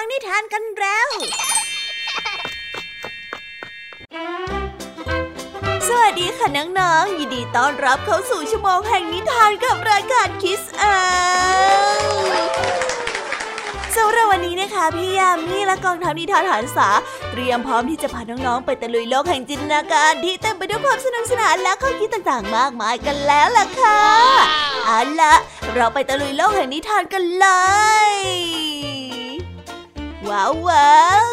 ฟังนิทานกันแล้ว สวัสดีค่ะน้องๆ ยินดีต้อนรับเข้าสู่ชั่วโมงแห่งนิทานกับรายการคิสอาสำหรับวันนี้นะคะพี่ยามีและกองทัพนิทานหันษา เตรียมพร้อมที่จะพาน้องๆ ไปตะลุยโลกแห่งจินตนาการที่เต็มไปด้วยความสนุกสนานและข้อคิดต่างๆ มากมายกันแล้วล่ะค่ะเอาละเราไปตะลุยโลกแห่งนิทานกันเลย ว้าวว้าว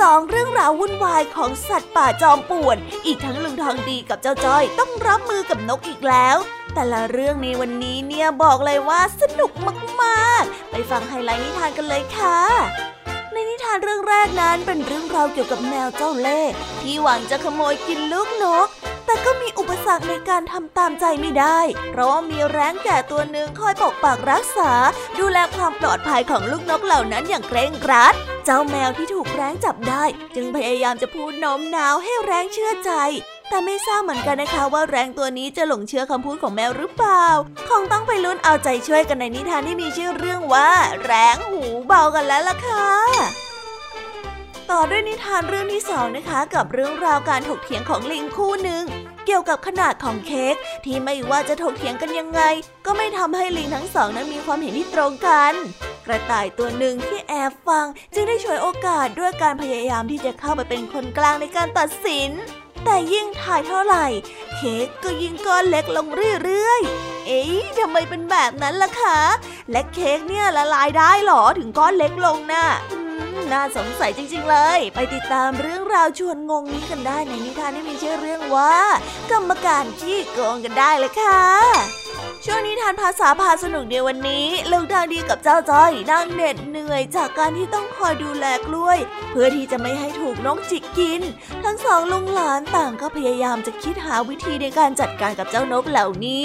สองเรื่องราววุ่นวายของสัตว์ป่าจอมป่วน อีกทั้งลุงทองดีกับเจ้าจ้อยต้องรับมือกับนกอีกแล้ว แต่ละเรื่องในวันนี้เนี่ยบอกเลยว่าสนุกมากๆ ไปฟังไฮไลท์นิทานกันเลยค่ะในนิทานเรื่องแรกนั้นเป็นเรื่องราวเกี่ยวกับแมวเจ้าเล่ห์ที่หวังจะขโมยกินลูกนก แต่ก็ สรรคในการทำตามใจไม่ได้ เพราะว่ามีแร้งแก่ตัวหนึ่งคอยปกปักรักษา ดูแลความปลอดภัยของลูกนกเหล่านั้นอย่างเคร่งครัด เจ้าแมวที่ถูกแร้งจับได้ จึงพยายามจะพูดโน้มน้าวให้แร้งเชื่อใจแต่ไม่ทราบเหมือนกันนะคะว่าแรงตัวนี้จะหลงเชื่อคำพูดของแมวหรือเปล่า คงต้องไปลุ้นเอาใจช่วยกันในนิทานที่มีชื่อเรื่องว่า แรงหูเบากันแล้วล่ะค่ะ ต่อด้วยนิทานเรื่องที่สองนะคะ กับเรื่องราวการถกเถียงของลิงคู่หนึ่ง เกี่ยวกับขนาดของเค้กที่ไม่ว่าจะถกเถียงกันยังไง ก็ไม่ทำให้ลิงทั้งสองนั้นมีความเห็นที่ตรงกัน กระต่ายตัวหนึ่งที่แอบฟัง จึงได้ฉวยโอกาสด้วยการพยายามที่จะเข้าไปเป็นคนกลางในการตัดสิน แต่ยิ่งถ่ายเท่าไหร่ เค้กก็ยิ่งก้อนเล็กลงเรื่อยๆ เอ๊ะทำไมเป็นแบบนั้นล่ะคะ และเค้กเนี่ยละลายได้หรอถึงก้อนเล็กลงน่ะ น่าสงสัยจริง ๆ เลย ไปติดตามเรื่องราวชวนงงนี้กันได้ในนิทานที่มีชื่อเรื่องว่า กรรมการขี้โกงกันได้เลยค่ะ ช่วงนิทานภาษาพาสนุกในวันนี้ลุงทางดีกับเจ้าจ้อยนั่งเหน็ดเหนื่อยจากการที่ต้องคอยดูแลกล้วย เพื่อที่จะไม่ให้ถูกนกจิกกิน ทั้งสองลุงหลานต่างก็พยายามจะคิดหาวิธีในการจัดการกับเจ้านกเหล่านี้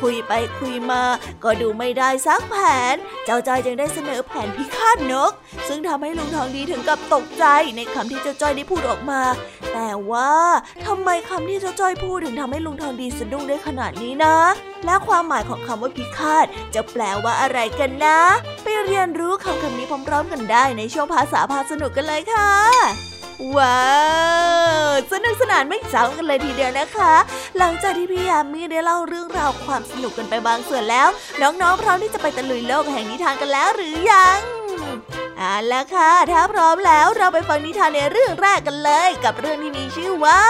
คุยไปคุยมา ก็ดูไม่ได้สักแผน เจ้าจ้อยจึงได้เสนอแผนพิฆาตนก ซึ่งทำให้ลุงทองดีถึงกับตกใจในคำที่เจ้าจ้อยได้พูดออกมา แต่ว่าทำไมคำที่เจ้าจ้อยพูดถึงทำให้ลุงทองดีสะดุ้งได้ขนาดนี้นะ และความหมายของคำว่าพิฆาตจะแปลว่าอะไรกันนะ ไปเรียนรู้คำคำนี้พร้อมๆกันได้ในช่วงภาษาพาสนุกกันเลยค่ะ ว้าวสนุกสนานไม่จ้ากันเลยทีเดียวนะคะ หลังจากที่พี่ยามีได้เล่าเรื่องราวความสนุกกันไปบางส่วนแล้ว น้องๆพร้อมที่จะไปตะลุยโลกแห่งนิทานกันแล้วหรือยังเอาละค่ะ ถ้าพร้อมแล้วเราไปฟังนิทานในเรื่องแรกกันเลย กับเรื่องที่มีชื่อว่า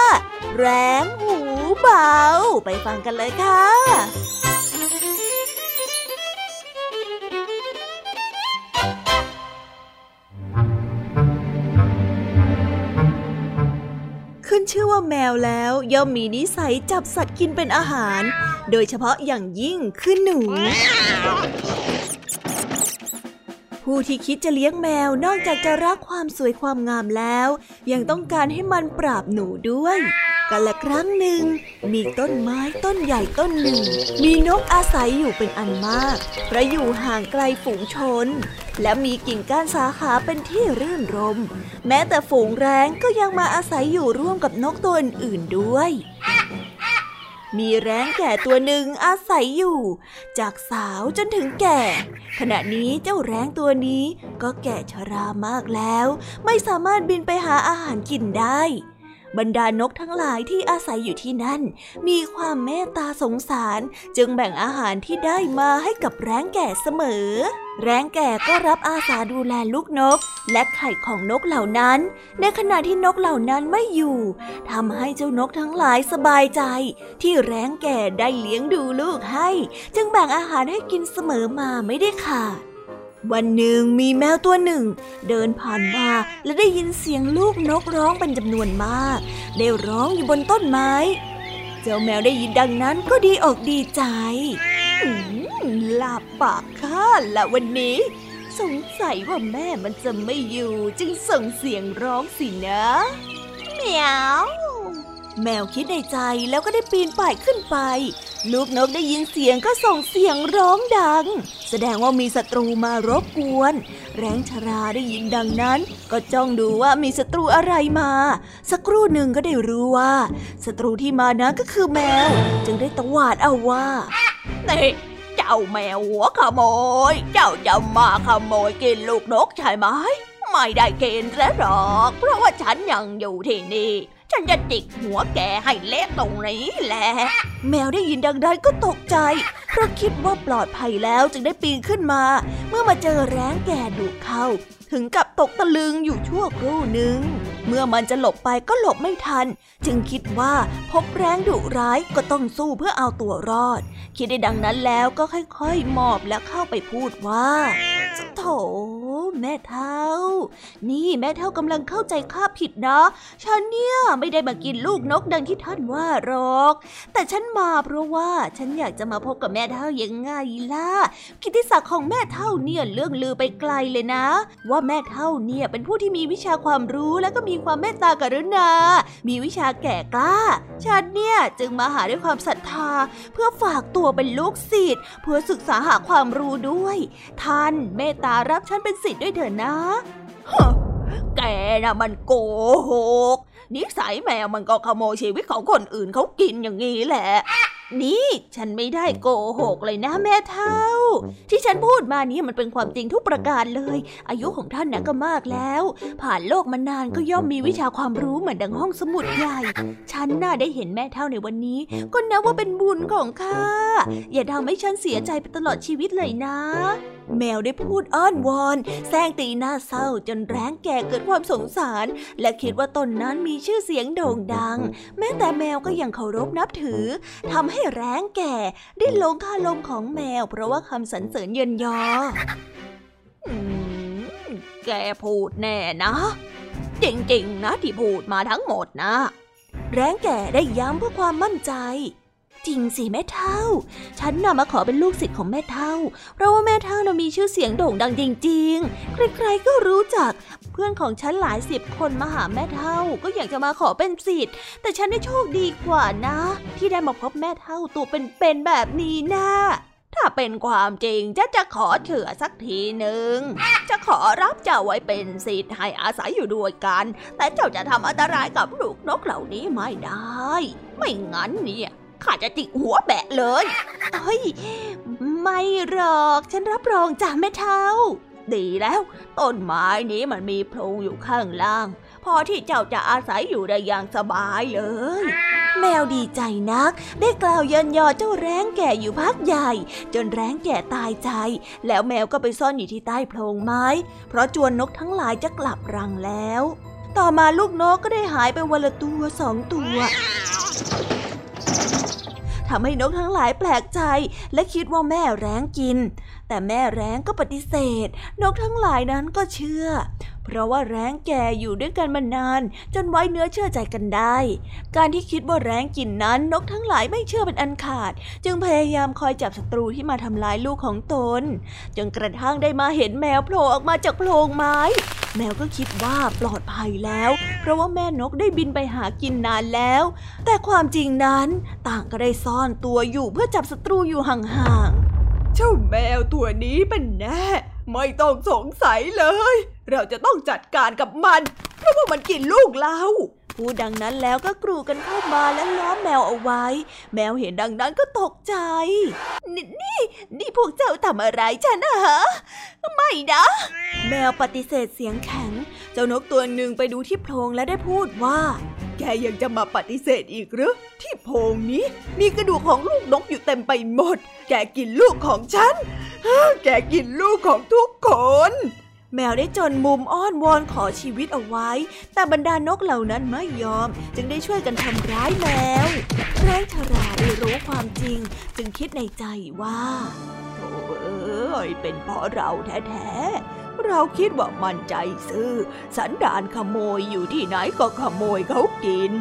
แรงหูเบา ไปฟังกันเลยค่ะ ชื่อว่าแมวแล้วย่อมมีนิสัยจับสัตว์กินเป็นอาหาร โดยเฉพาะอย่างยิ่งคือหนู ผู้ที่คิดจะเลี้ยงแมวนอกจากจะรักความสวยความงามแล้ว ยังต้องการให้มันปราบหนูด้วยกันละครั้งหนึ่ง มีต้นไม้ต้นใหญ่ต้นหนึ่ง มีนกอาศัยอยู่เป็นอันมากเพราะอยู่ห่างไกลฝูงชน และมีกิ่งก้านสาขาเป็นที่รื่นรม แม้แต่ฝูงแร้งก็ยังมาอาศัยอยู่ร่วมกับนกตัวอื่นๆด้วย มีแร้งแก่ตัวหนึ่งอาศัยอยู่ จากสาวจนถึงแก่ ขณะนี้เจ้าแร้งตัวนี้ก็แก่ชรามากแล้ว ไม่สามารถบินไปหาอาหารกินได้ บรรดานกทั้งหลายที่อาศัยอยู่ที่นั่น มีความเมตตาสงสารจึงแบ่งอาหารที่ได้มาให้กับแร้งแก่เสมอ แร้งแก่ก็รับอาสาดูแลลูกนก และไข่ของนกเหล่านั้น ในขณะที่นกเหล่านั้นไม่อยู่ทำให้เจ้านกทั้งหลายสบายใจ ที่แร้งแก่ได้เลี้ยงดูลูกให้ จึงแบ่งอาหารให้กินเสมอมาไม่ได้ขาด วันหนึ่งมีแมวตัวหนึ่ง เดินผ่านมาและได้ยินเสียงลูกนกร้องเป็นจำนวนมาก ได้ร้องอยู่บนต้นไม้ เจ้าแมวได้ยินดังนั้นก็ดีอกดีใจหลับปากข้าละวันนี้ สงสัยว่าแม่มันจะไม่อยู่ จึงส่งเสียงร้องสินะ เหมียว แมวคิดในใจแล้วก็ได้ปีนป่ายขึ้นไป ลูกนกได้ยินเสียงก็ส่งเสียงร้องดัง แสดงว่ามีศัตรูมารบกวน แรงชราได้ยินดังนั้น ก็จ้องดูว่ามีศัตรูอะไรมา สักครู่หนึ่งก็ได้รู้ว่าศัตรูที่มานั้นก็คือแมว จึงได้ตวาดเอาว่านี่เจ้าแมวหัวขโมย เจ้าจะมาขโมยกินลูกนกใช่ไหมไม่ได้กณฑ์แล้วหรอก เพราะว่าฉันยังอยู่ที่นี่ ฉันจะจิกหัวแกให้เละตรงนี้แหละ แมวได้ยินดังนั้นก็ตกใจ เพราะคิดว่าปลอดภัยแล้วจึงได้ปีนขึ้นมา เมื่อมาเจอแร้งแก่ดุเข้า ถึงกับตกตะลึงอยู่ชั่วครู่หนึ่ง เมื่อมันจะหลบไปก็หลบไม่ทัน จึงคิดว่าพบแร้งดุร้ายก็ต้องสู้เพื่อเอาตัวรอด คิดได้ดังนั้นแล้วก็ค่อยๆมอบและเข้าไปพูดว่าโถ แม่เท่า นี่แม่เท่ากำลังเข้าใจข้าผิดนะ ฉันเนี่ยไม่ได้มากินลูกนกดังที่ท่านว่าหรอก แต่ฉันมาเพราะว่าฉันอยากจะมาพบกับแม่เท่ายังไงล่ะ กิติศักดิ์ของแม่เท่าเนี่ยเรื่องลือไปไกลเลยนะ ว่าแม่เท่าเนี่ยเป็นผู้ที่มีวิชาความรู้และก็มีความเมตตากรุณา มีวิชาแก่กล้า ฉันเนี่ยจึงมาหาด้วยความศรัทธา เพื่อฝากตัวเป็นลูกศิษย์เพื่อศึกษาหาความรู้ด้วย ท่านเมตตารับฉันเป็นศิษย์ด้วยเถอะนะแกน่ะมันโกหก นิสัยแมวมันก็ขโมยชีวิตของคนอื่นเขากินอย่างนี้แหละ นี่ฉันไม่ได้โกหกเลยนะแม่เท่า ที่ฉันพูดมานี้มันเป็นความจริงทุกประการเลย อายุของท่านนะก็มากแล้ว ผ่านโลกมานานก็ย่อมมีวิชาความรู้เหมือนดังห้องสมุดใหญ่ ฉันน่าได้เห็นแม่เท่าในวันนี้ก็นับว่าเป็นบุญของข้าอย่าทำให้ฉันเสียใจไปตลอดชีวิตเลยนะ แมวได้พูดอ้อนวอนแซงตีหน้าเศร้าจนแร้งแก่เกิดความสงสาร และคิดว่าตนนั้นมีชื่อเสียงโด่งดัง แม้แต่แมวก็ยังเคารพนับถือทำให้ให้แร้งแก่ได้ลงคาลมของแมว เพราะว่าคำสรรเสริญเยินยอแกพูดแน่นะ จริงๆนะที่พูดมาทั้งหมดนะ แร้งแก่ได้ย้ำเพื่อความมั่นใจ จริงสิแม่เท่า ฉันน่ะมาขอเป็นลูกศิษย์ของแม่เท่า เพราะว่าแม่เท่าน่ะมีชื่อเสียงโด่งดังจริงๆ ใครๆก็รู้จัก เพื่อนของฉันหลายสิบคนมาหาแม่เท่า ก็อยากจะมาขอเป็นศิษย์ แต่ฉันได้โชคดีกว่านะ ที่ได้มาพบแม่เท่าตัวเป็นๆแบบนี้นะถ้าเป็นความจริงจะจะขอเถื่อสักทีหนึ่ง จะขอรับเจ้าไว้เป็นศิษย์ให้อาศัยอยู่ด้วยกัน แต่เจ้าจะทำอันตรายกับลูกนกเหล่านี้ไม่ได้ ไม่งั้นเนี่ย ข้าจะจิกหัวแบะเลยเฮ้ย ไม่หรอก ฉันรับรองจ้าแม่เท้า ดีแล้ว ต้นไม้นี้มันมีโพรงอยู่ข้างล่าง พอที่เจ้าจะอาศัยอยู่ได้อย่างสบายเลย แมวดีใจนัก ได้กล่าวยันยอเจ้าแร้งแก่อยู่พักใหญ่ จนแร้งแก่ตายใจ แล้วแมวก็ไปซ่อนอยู่ที่ใต้โพรงไม้ เพราะจวนนกทั้งหลายจะกลับรังแล้ว ต่อมาลูกนกก็ได้หายไปวันละตัวสองตัว ทำให้นกทั้งหลายแปลกใจ และคิดว่าแม่แร้งกิน แต่แม่แร้งก็ปฏิเสธ นกทั้งหลายนั้นก็เชื่อ เพราะว่าแร้งแก่อยู่ด้วยกันมานาน จนไว้เนื้อเชื่อใจกันได้ การที่คิดว่าแร้งกินนั้น นกทั้งหลายไม่เชื่อเป็นอันขาด จึงพยายามคอยจับศัตรูที่มาทำลายลูกของตน จนกระทั่งได้มาเห็นแมวโผล่ออกมาจากโพรงไม้ แมวก็คิดว่าปลอดภัยแล้ว เพราะว่าแม่นกได้บินไปหากินนานแล้ว แต่ความจริงนั้นต่างก็ได้ซ่อนตัวอยู่เพื่อจับศัตรูอยู่ห่างๆ เจ้าแมวตัวนี้เป็นแน่ ไม่ต้องสงสัยเลย เราจะต้องจัดการกับมัน เพราะว่ามันกินลูกเราพูดดังนั้นแล้วก็กรูกันเข้ามาและล้อมแมวเอาไว้ แมวเห็นดังนั้นก็ตกใจ นี่นี่นี่พวกเจ้าทำอะไรฉันอะฮะ ไม่นะ แมวปฏิเสธเสียงแข็ง เจ้านกตัวหนึ่งไปดูที่โพรงและได้พูดว่า แกยังจะมาปฏิเสธอีกหรือ ที่โพรงนี้ มีกระดูกของลูกนกอยู่เต็มไปหมด แกกินลูกของฉัน แกกินลูกของทุกคน แมวได้จนมุมอ้อนวอนขอชีวิตเอาไว้ แต่บรรดานกเหล่านั้นไม่ยอม จึงได้ช่วยกันทำร้ายแมวแร้ชราได้รู้ความจริง จึงคิดในใจว่าโธ่เอ้ยเป็นเพราะเราแท้ๆ เราคิดว่ามันใจซื่อ สันดานขโมยอยู่ที่ไหนก็ขโมยเขากิน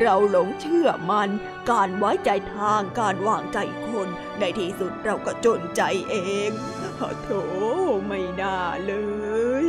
เราหลงเชื่อมัน การไว้ใจทางการวางใจคน ในที่สุดเราก็จนใจเองโถไม่น่าเลย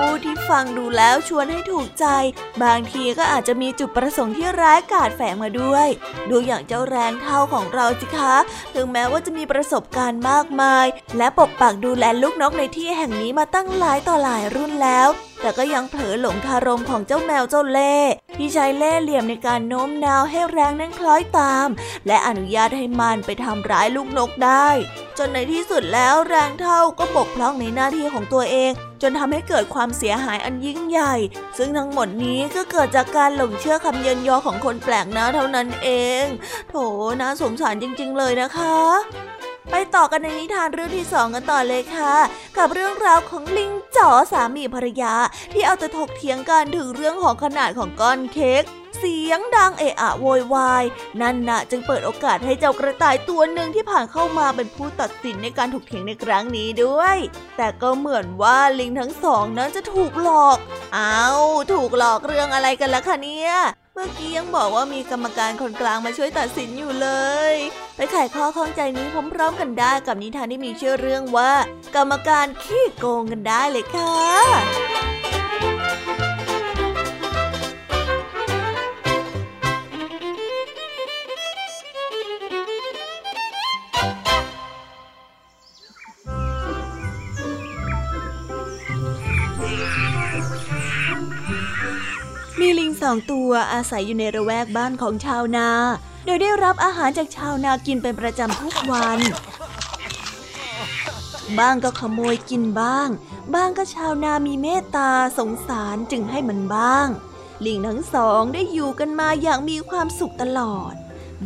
ู้ที่ฟังดูแล้วชวนให้ถูกใจ บางทีก็อาจจะมีจุดประสงค์ที่ร้ายกาจแฝงมาด้วย ดูอย่างเจ้าแรงเท่าของเราสิคะ ถึงแม้ว่าจะมีประสบการณ์มากมาย และปกปักดูแลลูกนกในที่แห่งนี้มาตั้งหลายต่อหลายรุ่นแล้ว แต่ก็ยังเผลอหลงคารมของเจ้าแมวเจ้าเล่ที่ใช้เล่เหลี่ยมในการโน้มน้าวให้แรงนั้นคล้อยตาม และอนุญาตให้มันไปทำร้ายลูกนกได้ จนในที่สุดแล้วแรงเท่าก็บกพร่องในหน้าที่ของตัวเอง จนทำให้เกิดความเสียหายอันยิ่งใหญ่ ซึ่งทั้งหมดนี้ก็เกิดจากการหลงเชื่อคำเยินยอของคนแปลกหน้าเท่านั้นเอง โถน่าสงสารจริง ๆ เลยนะคะ ไปต่อกันในนิทานเรื่องที่สองกันต่อเลยค่ะ กับเรื่องราวของลิงจ๋อสามีภรรยา ที่เอาแต่ถกเถียงกันถึงเรื่องของขนาดของก้อนเค้กเสียงดังเอะอะโวยวาย นั่นนะจึงเปิดโอกาสให้เจ้ากระต่ายตัวหนึ่งที่ผ่านเข้ามาเป็นผู้ตัดสินในการถกเถียงในครั้งนี้ด้วย แต่ก็เหมือนว่าลิงทั้งสองนั้นจะถูกหลอกอ้าวถูกหลอกเรื่องอะไรกันล่ะคะเนี่ย เมื่อกี้ยังบอกว่ามีกรรมการคนกลางมาช่วยตัดสินอยู่เลย ไปไขข้อข้องใจนี้พร้อมๆกันได้กับนิทานที่มีชื่อเรื่องว่า กรรมการขี้โกงกันได้เลยค่ะ สองตัวอาศัยอยู่ในระแวกบ้านของชาวนา โดยได้รับอาหารจากชาวนากินเป็นประจำทุกวัน บ้างก็ขโมยกินบ้าง บ้างก็ชาวนามีเมตตาสงสารจึงให้มันบ้าง ลิงทั้งสองได้อยู่กันมาอย่างมีความสุขตลอด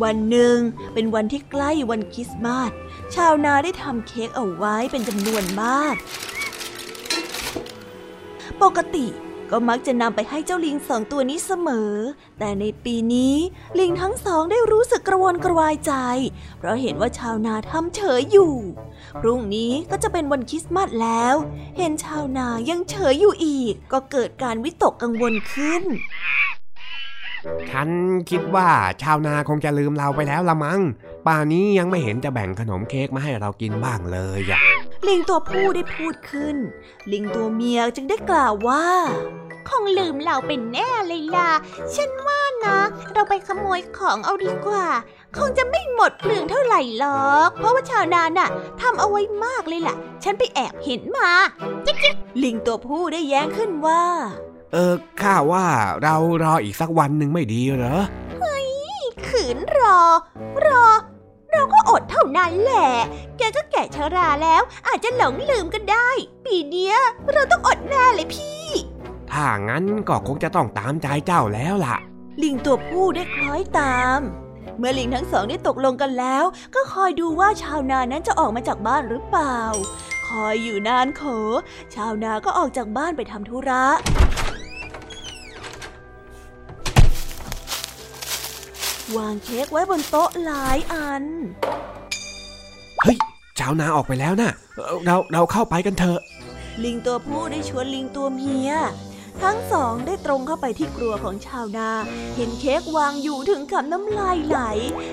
วันหนึ่งเป็นวันที่ใกล้วันคริสต์มาส ชาวนาได้ทำเค้กเอาไว้เป็นจำนวนมาก ปกติ ก็มักจะนำไปให้เจ้าลิงสองตัวนี้เสมอ แต่ในปีนี้ ลิงทั้งสองได้รู้สึกกระวนกระวายใจ เพราะเห็นว่าชาวนาทำเฉยอยู่ พรุ่งนี้ก็จะเป็นวันคริสต์มาสแล้ว เห็นชาวนายังเฉยอยู่อีก ก็เกิดการวิตกกังวลขึ้น ฉันคิดว่าชาวนาคงจะลืมเราไปแล้วละมัง้ง ป่านี้ยังไม่เห็นจะแบ่งขนมเค้กมาให้เรากินบ้างเลยอะ ลิงตัวผู้ได้พูดขึ้น ลิงตัวเมียจึงได้กล่าวว่าคงลืมเราเป็นแน่เลยล่ะ ฉันว่านะ เราไปขโมยของเอาดีกว่า คงจะไม่หมดเปลืองเท่าไหร่หรอก เพราะว่าชาวนาน่ะทำเอาไว้มากเลยล่ะ ฉันไปแอบเห็นมาจิ๊กจิ๊กลิงตัวผู้ได้แย้งขึ้นว่า เออ ข้าว่าเรารออีกสักวันหนึ่งไม่ดีเหรอขืนรอ รอ เราก็อดเท่านั้นแหละ แกก็แก่ชราแล้ว อาจจะหลงลืมก็ได้ ปีเนี้ยเราต้องอดแน่เลยพี่ ถ้างั้นก็คงจะต้องตามใจเจ้าแล้วล่ะ ลิงตัวผู้ได้คล้อยตาม เมื่อลิงทั้งสองได้ตกลงกันแล้ว ก็คอยดูว่าชาวนานั้นจะออกมาจากบ้านหรือเปล่า คอยอยู่นานโขชาวนาก็ออกจากบ้านไปทำธุระ วางเค้กไว้บนโต๊ะหลายอัน เฮ้ยชาวนาออกไปแล้วนะเอ่อเราเราเข้าไปกันเถอะ ลิงตัวผู้ได้ชวนลิงตัวเมีย ทั้งสองได้ตรงเข้าไปที่ครัวของชาวนา เห็นเค้กวางอยู่ถึงกับน้ำลายไหล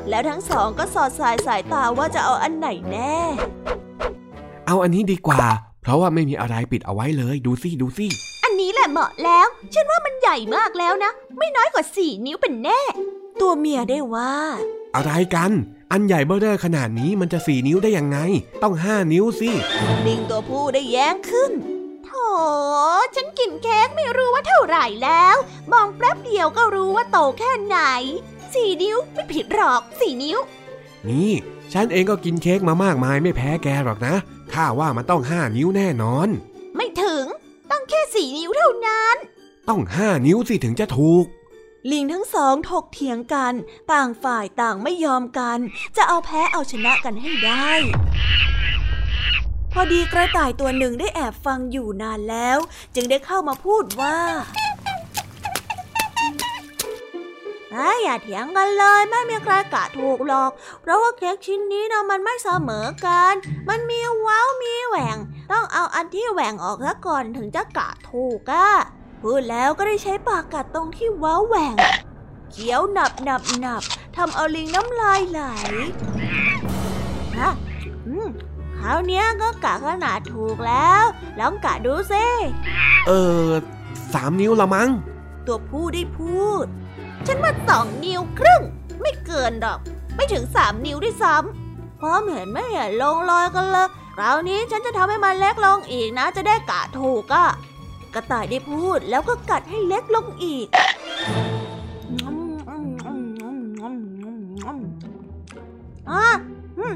แล้วทั้งสองก็สอดสายสายตาว่าจะเอาอันไหนแน่ เอาอันนี้ดีกว่า เพราะว่าไม่มีอะไรปิดเอาไว้เลยดูสิดูสิอันนี้แหละเหมาะแล้ว ฉันว่ามันใหญ่มากแล้วนะ ไม่น้อยกว่าสี่นิ้วเป็นแน่ ตัวเมียได้ว่า อะไรกัน อันใหญ่เบ้อเร่อขนาดนี้มันจะสี่นิ้วได้ยังไง ต้องห้านิ้วสิลิงตัวผู้ได้แย้งขึ้นโถฉันกินเค้กไม่รู้ว่าเท่าไหร่แล้ว มองแป๊บเดียวก็รู้ว่าโตแค่ไหน สี่นิ้วไม่ผิดหรอกสี่นิ้ว นี่ ฉันเองก็กินเค้กมามากมายไม่แพ้แกหรอกนะข้าว่ามันต้องห้านิ้วแน่นอน ไม่ถึง ต้องแค่สี่นิ้วเท่านั้น ต้องห้านิ้วสิถึงจะถูก ลิงทั้งสองถกเถียงกัน ต่างฝ่ายต่างไม่ยอมกัน จะเอาแพ้เอาชนะกันให้ได้ พอดีกระต่ายตัวหนึ่งได้แอบฟังอยู่นานแล้ว จึงได้เข้ามาพูดว่าอย่าเถียงกันเลยไม่มีใครกะถูกหรอก เพราะว่าเค้กชิ้นนี้นะมันไม่เสมอกัน มันมีเว้ามีแหว่ง ต้องเอาอันที่แหว่งออกซะก่อนถึงจะกะถูกอะ พูดแล้วก็ได้ใช้ปากกัดตรงที่เว้าแหว่งเคี้ยวหนับหนับหนับทำเอาลิงน้ำลายไหลฮะอืมคราวเนี้ยก็กะขนาดถูกแล้ว ลองกะดูซิเออสามนิ้วละมั้ง ตัวผู้ได้พูด ฉันว่าสองนิ้วครึ่ง ไม่เกินหรอก ไม่ถึงสามนิ้วด้วยซ้ำพร้อมเห็นไหมอะลงรอยกันเลยคราวนี้ฉันจะทำให้มันเล็กลงอีกนะ จะได้กะถูกอะ กระต่ายได้พูดแล้วก็กัดให้เล็กลงอีกอะอืม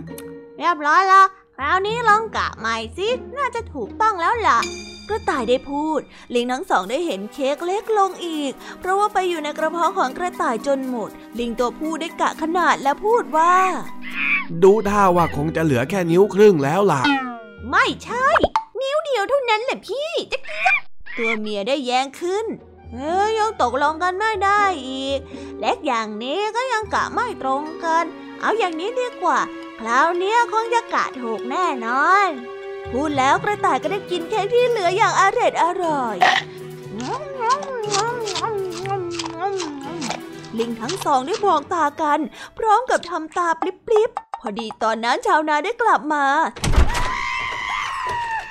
เรียบร้อยแล้วคราวนี้ลองกะใหม่สิ น่าจะถูกต้องแล้วล่ะกระต่ายได้พูด ลิงทั้งสองได้เห็นเค้กเล็กลงอีก เพราะว่าไปอยู่ในกระเพาะของกระต่ายจนหมด ลิงตัวผู้ได้กะขนาดและพูดว่า ดูท่าว่าคงจะเหลือแค่นิ้วครึ่งแล้วล่ะ ไม่ใช่ นิ้วเดียวเท่านั้นแหละพี่จะเกียบ ตัวเมียได้แย้งขึ้นเอ้ยยังตกลงกันไม่ได้อีกเล็กอย่างนี้ก็ยังกะไม่ตรงกัน เอาอย่างนี้ดีกว่า คราวนี้คงจะกะถูกแน่นอน พูดแล้วกระต่ายก็ได้กินเค้กที่เหลืออย่างอร่อยอร่อยลิงทั้งสองได้มองตากัน พร้อมกับทำตาปลิบๆ พอดีตอนนั้นชาวนาได้กลับมา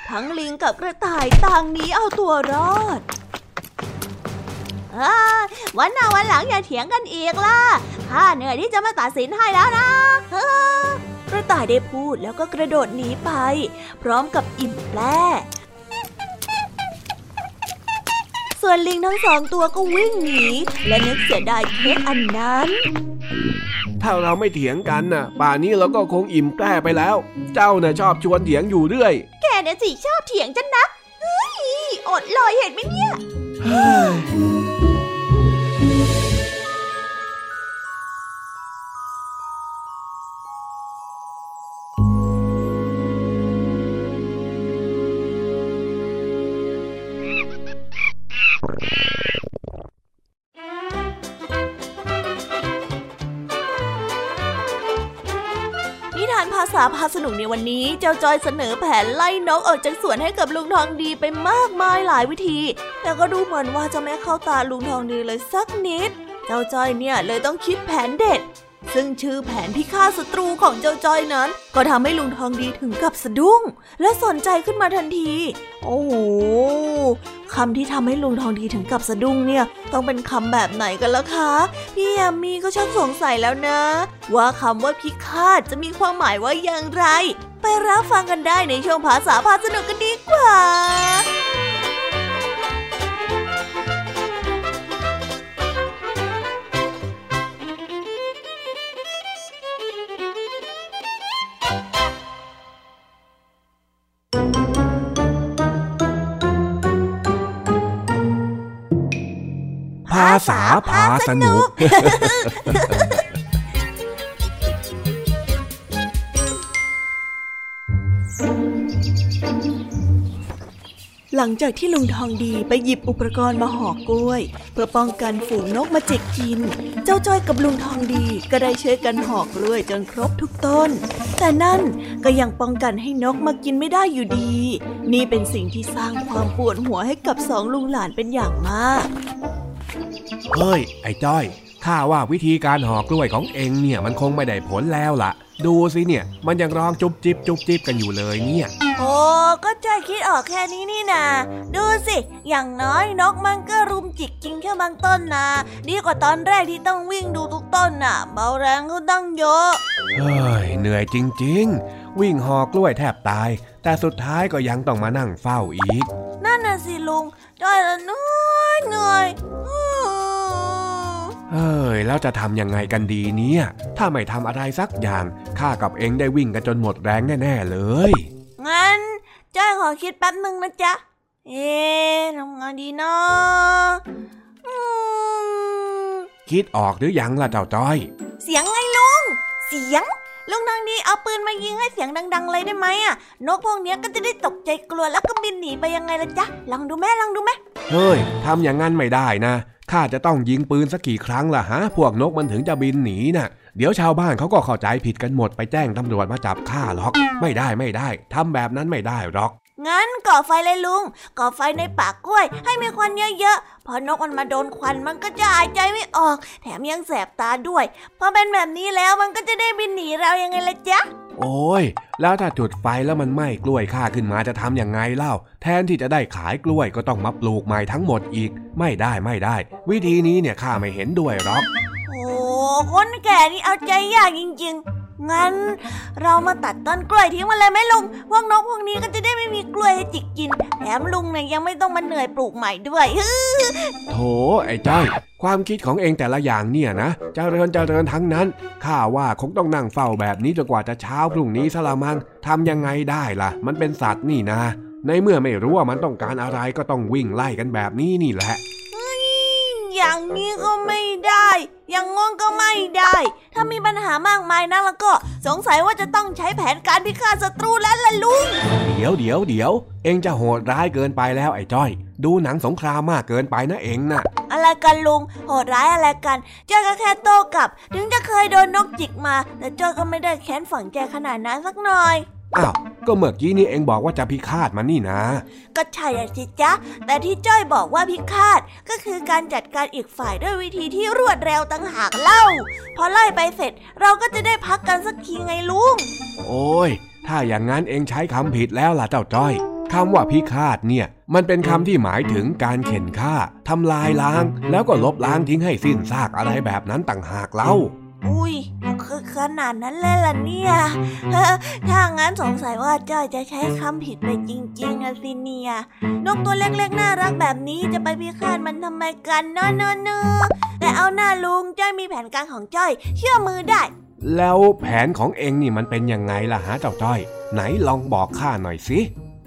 ทั้งลิงกับกระต่ายต่างหนีเอาตัวรอดอวันหน้าวันหลังอย่าเถียงกันอีกล่ะข้าเหนื่อยที่จะมาตัดสินให้แล้วนะกระต่ายได้พูดแล้วก็กระโดดหนีไป พร้อมกับอิ่มแปรส่วนลิงทั้งสองตัวก็วิ่งหนี และนึกเสียดายเค้กอันนั้น ถ้าเราไม่เถียงกันน่ะ ป่านนี้เราก็คงอิ่มแกล้ไปแล้ว เจ้าน่ะชอบชวนเถียงอยู่เรื่อย แกเนี่ยสิชอบเถียงฉันนะเฮ้ยอดเลยเห็นไหมเนี่ยานภาษาพาสนุกในวันนี้เจ้าจอยเสนอแผนไล่นกออกจากสวนให้กับลุงทองดีไปมากมายหลายวิธี แต่ก็ดูเหมือนว่าจะไม่เข้าตาลุงทองดีเลยสักนิด เจ้าจอยเนี่ยเลยต้องคิดแผนเด็ด ซึ่งชื่อแผนพิฆาตศัตรูของเจ้าจอยนั้น ก็ทำให้ลุงทองดีถึงกับสะดุ้ง และสนใจขึ้นมาทันที โอ้โหคำที่ทำให้ลุงทองดีถึงกับสะดุ้งเนี่ย ต้องเป็นคำแบบไหนกันล่ะคะ พี่ยามีก็ชักสงสัยแล้วนะ ว่าคำว่าพิฆาตจะมีความหมายว่าอย่างไร ไปรับฟังกันได้ในช่วงภาษาพาสนุกกันดีกว่า ษาพาสนุก หลังจากที่ลุงทองดีไปหยิบอุปกรณ์มาห่อกล้วย เพื่อป้องกันฝูงนกมาจิกกิน เจ้าจ้อยกับลุงทองดีก็ได้ช่วยกันห่อกล้วยจนครบทุกต้น แต่นั่นก็ยังป้องกันให้นกมากินไม่ได้อยู่ดี นี่เป็นสิ่งที่สร้างความปวดหัวให้กับสองลุงหลานเป็นอย่างมาก เฮ้ย ไอ้จ้อย ข้าว่าวิธีการห่อกล้วยของเองเนี่ยมันคงไม่ได้ผลแล้วล่ะ ดูสิเนี่ย มันยังร้องจุบจิบจุบจิบกันอยู่เลยเนี่ย โอ้ก็ใจคิดออกแค่นี้นี่นาดูสิ อย่างน้อยนกมันก็รุมจิกกินแค่บางต้นนะดีกว่าตอนแรกที่ต้องวิ่งดูทุกต้นน่ะ เบาแรงก็ตั้งเยอะ เฮ้ย เหนื่อยจริง ๆ วิ่งห่อกล้วยแทบตาย แต่สุดท้ายก็ยังต้องมานั่งเฝ้าอีก นั่นน่ะสิลุงจ้อยละเหนื่อยเหนื่อย อื้อเฮ้ยแล้วจะทำยังไงกันดีเนี่ย ถ้าไม่ทำอะไรสักอย่างข้ากับเองได้วิ่งกันจนหมดแรงแน่ๆเลย งั้นจ้อยขอคิดแป๊บหนึ่งนะจ๊ะ เอ๊ะทำไงดีนะอืมคิดออกหรือยังล่ะเจ้าจ้อย เสียงไงลุง เสียงลุงทางดีเอาปืนมายิงให้เสียงดัง ๆ เลยได้ไหมอะนกพวกเนี้ยก็จะได้ตกใจกลัวแล้วก็บินหนีไปยังไงล่ะจ๊ะ ลองดูแม่ลองดูแม่เฮ้ยทำอย่างนั้นไม่ได้นะ ข้าจะต้องยิงปืนสักกี่ครั้งล่ะฮะ พวกนกมันถึงจะบินหนีน่ะ เดี๋ยวชาวบ้านเขาก็เข้าใจผิดกันหมดไปแจ้งตำรวจมาจับข้าหรอก ไม่ได้ไม่ได้ทำแบบนั้นไม่ได้หรอก งั้นก่อไฟเลยลุง ก่อไฟในป่ากกล้วย ให้มีควันเยอะๆ พอนกมันมาโดนควันมันก็จะหายใจไม่ออก แถมยังแสบตาด้วย พอเป็นแบบนี้แล้วมันก็จะได้บินหนีเรายังไงล่ะจ๊ะ โอ้ย แล้วถ้าจุดไฟแล้วมันไหม้กล้วยข้าขึ้นมาจะทำยังไงเล่า แทนที่จะได้ขายกล้วยก็ต้องมาปลูกใหม่ทั้งหมดอีก ไม่ได้ไม่ได้ วิธีนี้เนี่ยข้าไม่เห็นด้วยหรอก โอ้คนแก่นี่เอาใจยากจริงๆ งั้นเรามาตัดต้นกล้วยทิ้งมาเลยไหมลุง พวกนกพวกนี้ก็จะได้ไม่มีกล้วยให้จิกกิน แถมลุงเนี่ยยังไม่ต้องมาเหนื่อยปลูกใหม่ด้วยโถไอ้จ้อยความคิดของเองแต่ละอย่างเนี่ยนะเจริญเจริญทั้งนั้น ข้าว่าคงต้องนั่งเฝ้าแบบนี้จนกว่าจะเช้าพรุ่งนี้สละมังทำยังไงได้ล่ะ มันเป็นสัตว์นี่นะ ในเมื่อไม่รู้ว่ามันต้องการอะไรก็ต้องวิ่งไล่กันแบบนี้นี่แหละ อย่างนี้ก็ไม่ได้ อย่างงงก็ไม่ได้ ถ้ามีปัญหามากมายนะแล้วก็สงสัยว่าจะต้องใช้แผนการพิฆาตศัตรูแล้วล่ะลุง เดี๋ยวเดี๋ยวเดี๋ยว เองจะโหดร้ายเกินไปแล้วไอ้จ้อย ดูหนังสงครามมากเกินไปนะเองน่ะอะไรกันลุง โหดร้ายอะไรกันเจ้าก็แค่โต้กลับ ถึงจะเคยโดนนกจิกมา แต่เจ้าก็ไม่ได้แค้นฝังใจขนาดนั้นสักหน่อย อ้าว ก็เมื่อกี้นี่เองบอกว่าจะพิฆาตมันนี่นะ ก็ใช่อะสิจ๊ะ แต่ที่จ้อยบอกว่าพิฆาตก็คือการจัดการอีกฝ่ายด้วยวิธีที่รวดเร็วต่างหากเล่า พอไล่ไปเสร็จเราก็จะได้พักกันสักทีไงลุง โอ้ย ถ้าอย่างนั้นเองใช้คำผิดแล้วล่ะเจ้าจ้อยคำว่าพิฆาตเนี่ย มันเป็นคำที่หมายถึงการเข็นฆ่าทำลายล้าง แล้วก็ลบล้างทิ้งให้สิ้นซากอะไรแบบนั้นต่างหากเล่า อุ้ยคือขนาดนั้นเลยล่ะเนี่ยเฮ้อถ้างั้นสงสัยว่าจ้อยจะใช้คำผิดไปจริงๆอะสิเนี่ยนกตัวเล็กๆน่ารักแบบนี้จะไปพิฆาตมันทำไมกันเนอะเนอะเนอะแต่เอาหน้าลุงจ้อยมีแผนการของจ้อย เชื่อมือได้ แล้วแผนของเองนี่มันเป็นยังไงล่ะฮะเจ้าจ้อย ไหนลองบอกข้าหน่อยสิ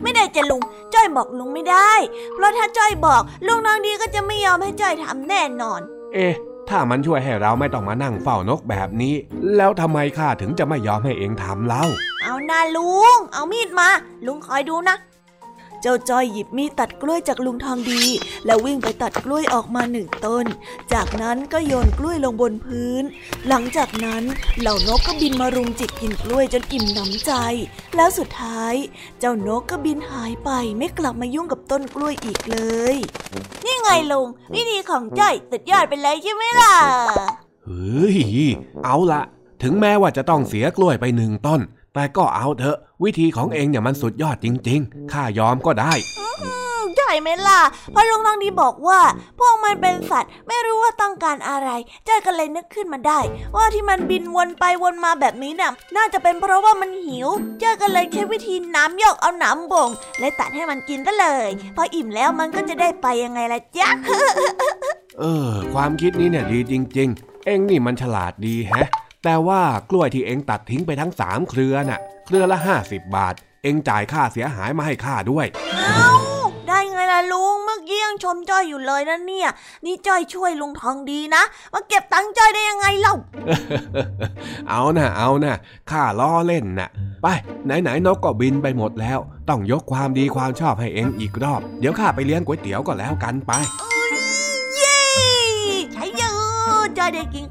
ไม่ได้จะลุง จ้อยบอกลุงไม่ได้ เพราะถ้าจ้อยบอก ลุงน้องดีก็จะไม่ยอมให้จ้อยทำแน่นอน เอ๊ะ ถ้ามันช่วยให้เราไม่ต้องมานั่งเฝ้านกแบบนี้ แล้วทำไมข้าถึงจะไม่ยอมให้เองทำเล่า เอาหน้าลุง เอามีดมา ลุงคอยดูนะ เจ้าจ้อยหยิบมีดตัดกล้วยจากลุงทองดี แล้ววิ่งไปตัดกล้วยออกมาหนึ่งต้น จากนั้นก็โยนกล้วยลงบนพื้น หลังจากนั้นเหล่านกก็บินมารุมจิกกินกล้วยจนอิ่มหนำใจ แล้วสุดท้าย เจ้านกก็บินหายไปไม่กลับมายุ่งกับต้นกล้วยอีกเลย นี่ไงลุงวิธีของจ้อยสุดยอดไปเลยใช่ไหมล่ะเฮ้ยเอาละถึงแม้ว่าจะต้องเสียกล้วยไปหนึ่งต้น แต่ก็เอาเถอะ วิธีของเองเนี่ยมันสุดยอดจริงๆข้ายอมก็ได้ใช่ไหมล่ะเพราะลุงทองดีบอกว่า พวกมันเป็นสัตว์ไม่รู้ว่าต้องการอะไรจ้อยก็เลยนึกขึ้นมาได้ ว่าที่มันบินวนไปวนมาแบบนี้น่ะน่าจะเป็นเพราะว่ามันหิวจ้อยก็เลยใช้วิธีน้ำยอกเอาหนามบ่งและตัดให้มันกินซะเลยพออิ่มแล้วมันก็จะได้ไปยังไงล่ะจ๊ะเออ ความคิดนี้เนี่ยดีจริง ๆ เองนี่มันฉลาดดีแฮะ แต่ว่ากล้วยที่เองตัดทิ้งไปทั้งสามเครือน่ะ เครือละห้าสิบบาท เองจ่ายค่าเสียหายมาให้ข้าด้วย เอาได้ไงล่ะลุง เมื่อกี้ยังชมจ้อยอยู่เลยนะเนี่ย นี่จ้อยช่วยลุงทองดีนะ มาเก็บตังค์จ้อยได้ยังไงเล่า เอานะเอานะข้าล้อเล่นนะไป ไหนๆนกก็บินไปหมดแล้ว ต้องยกความดีความชอบให้เองอีกรอบ เดี๋ยวข้าไปเลี้ยงก๋วยเตี๋ยวก็แล้วกันไป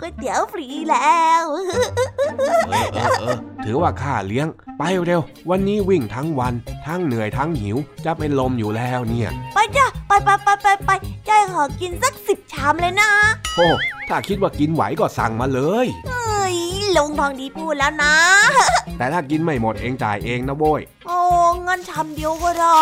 กินก๋วยเตี๋ยวฟรีแล้วเออเออเออถือว่าข้าเลี้ยง ไปเร็ว วันนี้วิ่งทั้งวันทั้งเหนื่อยทั้งหิว จะเป็นลมอยู่แล้วเนี่ย ไปจ้ะไปไปไปไปไปจ้อยขอกินสักสิบชามเลยนะ โอ้ถ้าคิดว่ากินไหวก็สั่งมาเลยเฮ้ยลุงทองดีพูดแล้วนะ แต่ถ้ากินไม่หมดเองจ่ายเองนะโว้ยโอ้เงินชามเดียวก็ได้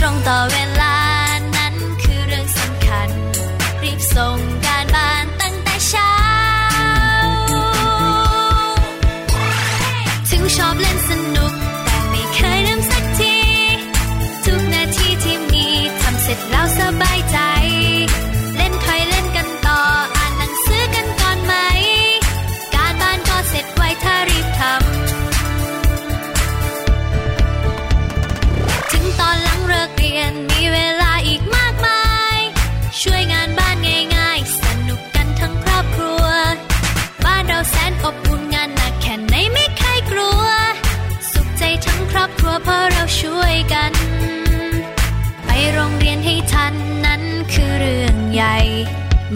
ตรงต่อเวลานั้นคือเรื่องสำคัญ รีบส่ง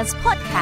Podcast.